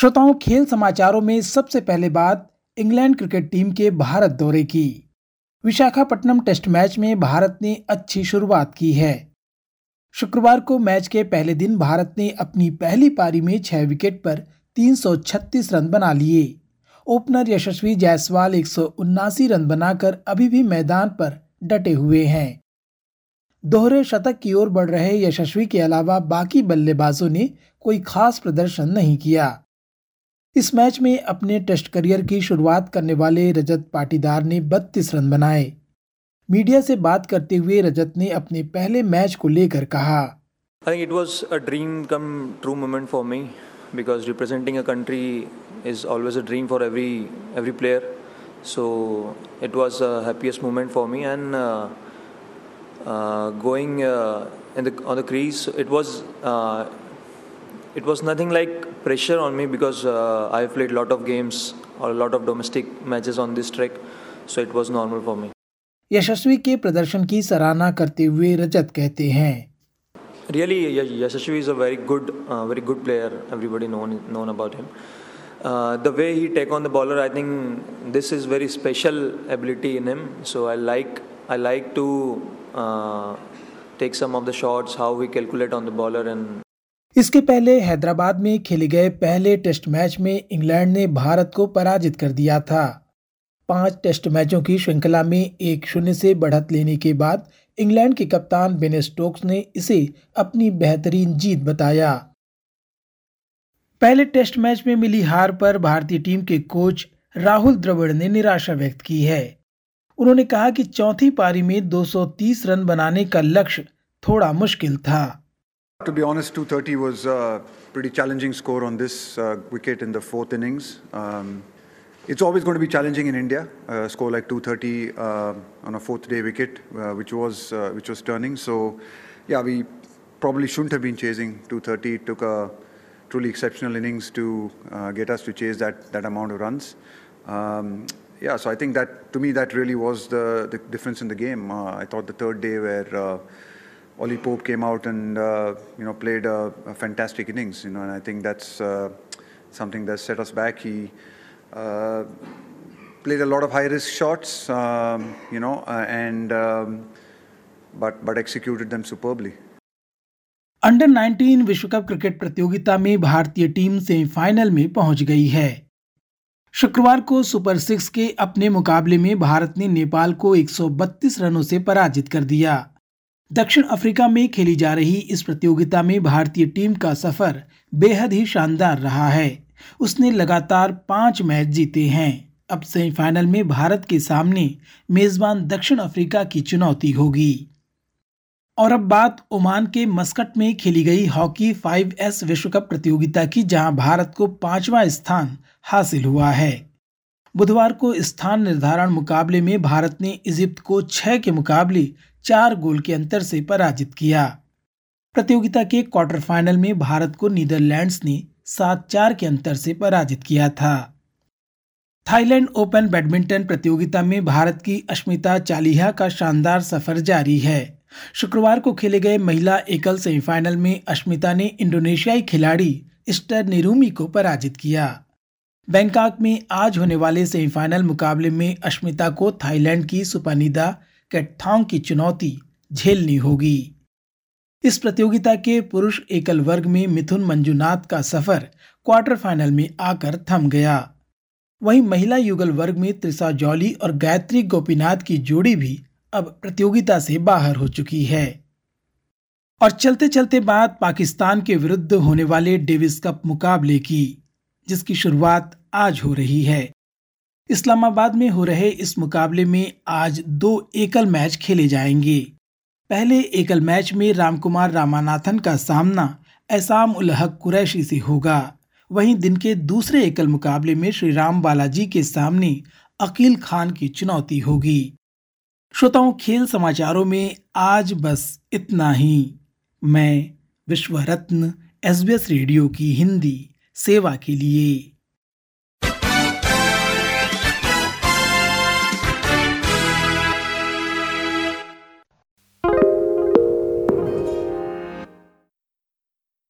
श्रोताओं, खेल समाचारों में सबसे पहले बात इंग्लैंड क्रिकेट टीम के भारत दौरे की। विशाखापट्टनम टेस्ट मैच में भारत ने अच्छी शुरुआत की है। शुक्रवार को मैच के पहले दिन भारत ने अपनी पहली पारी में छह विकेट पर 336 रन बना लिए। ओपनर यशस्वी जायसवाल एक रन बनाकर अभी भी मैदान पर डटे हुए हैं। दोहरे शतक की ओर बढ़ रहे यशस्वी के अलावा बाकी बल्लेबाजों ने कोई खास प्रदर्शन नहीं किया। इस मैच में अपने टेस्ट करियर की शुरुआत करने वाले रजत पाटीदार ने 32 रन बनाए। मीडिया से बात करते हुए रजत ने अपने पहले मैच को लेकर कहा I think it was a dream come true moment for me because representing a country is always a dream for every every player so it was happiest moment for me and going on the crease it was it was nothing like pressure on me because uh, I've played a lot of games or a lot of domestic matches on this track, so it was normal for me. Yashasvi के प्रदर्शन की सराहना करते हुए रजत कहते हैं Really, Yashasvi is a very good, uh, very good player. Everybody known known about him. Uh, the way he take on the bowler, I think this is very special ability in him. So I like I like to uh, take some of the shots, how we calculate on the bowler and इसके पहले हैदराबाद में खेले गए पहले test match में England ने भारत को पराजित कर दिया था। पाँच टेस्ट मैचों की श्रृंखला में एक शून्य से बढ़त लेने के बाद इंग्लैंड के कप्तान बेन स्टोक्स ने इसे अपनी बेहतरीन जीत बताया। पहले टेस्ट मैच में मिली हार पर भारतीय टीम के कोच राहुल द्रविड़ ने निराशा व्यक्त की है। उन्होंने कहा कि चौथी पारी में 230 रन बनाने का लक्ष्य थोड़ा मुश्किल था। To be honest, 230 was a pretty challenging score on this uh, wicket in the fourth innings. Um, it's always going to be challenging in India. A score like 230 uh, on a fourth day wicket, uh, which was uh, which was turning. So, yeah, we probably shouldn't have been chasing 230. It took a truly exceptional innings to uh, get us to chase that that amount of runs. Um, yeah, so I think that to me that really was the the difference in the game. Uh, I thought the third day where Ollie Pope came out and uh, you know played a, a, fantastic innings. You know, and I think that's uh, something that set us back. He uh, played a lot of high risk shots, um, you know, uh, and um, but but executed them superbly. Under 19 विश्व cup cricket प्रतियोगिता में भारतीय team semifinal में पहुँच गई है शुक्रवार को सुपर सिक्स के अपने मुकाबले में भारत ने नेपाल को 132 रनों से पराजित कर दिया दक्षिण अफ्रीका में खेली जा रही इस प्रतियोगिता में भारतीय टीम का सफ़र बेहद ही शानदार रहा है। उसने लगातार पाँच मैच जीते हैं। अब सेमीफाइनल में भारत के सामने मेजबान दक्षिण अफ्रीका की चुनौती होगी। और अब बात ओमान के मस्कट में खेली गई हॉकी 5S विश्व कप प्रतियोगिता की, जहाँ भारत को पांचवा स्थान हासिल हुआ है। बुधवार को स्थान निर्धारण मुकाबले में भारत ने इजिप्ट को छह के मुकाबले चार गोल के अंतर से पराजित किया। प्रतियोगिता के क्वार्टर फाइनल में भारत को नीदरलैंड्स ने सात चार के अंतर से पराजित किया था। थाईलैंड ओपन बैडमिंटन प्रतियोगिता में भारत की अश्मिता चालिहा का शानदार सफ़र जारी है। शुक्रवार को खेले गए महिला एकल सेमीफाइनल में अश्मिता ने इंडोनेशियाई खिलाड़ी स्टर निरूमी को पराजित किया। बैंकॉक में आज होने वाले सेमीफाइनल मुकाबले में अश्मिता को थाईलैंड की सुपानिदा कैटथांग की चुनौती झेलनी होगी। इस प्रतियोगिता के पुरुष एकल वर्ग में मिथुन मंजुनाथ का सफ़र क्वार्टर फाइनल में आकर थम गया। वहीं महिला युगल वर्ग में त्रिसा जौली और गायत्री गोपीनाथ की जोड़ी भी अब प्रतियोगिता से बाहर हो चुकी है। और चलते चलते बात पाकिस्तान के विरुद्ध होने वाले डेविस कप मुकाबले की। जिसकी शुरुआत आज हो रही है। इस्लामाबाद में हो रहे इस मुकाबले में आज दो एकल मैच खेले जाएँगे। पहले एकल मैच में रामकुमार रामानाथन का सामना एसाम उल हक कुरैशी से होगा। वहीं दिन के दूसरे एकल मुकाबले में श्री राम बालाजी के सामने अकील खान की चुनौती होगी। श्रोताओं, खेल समाचारों में आज बस इतना ही। मैं विश्व रत्न एसबीएस रेडियो की हिंदी। सेवा के लिए।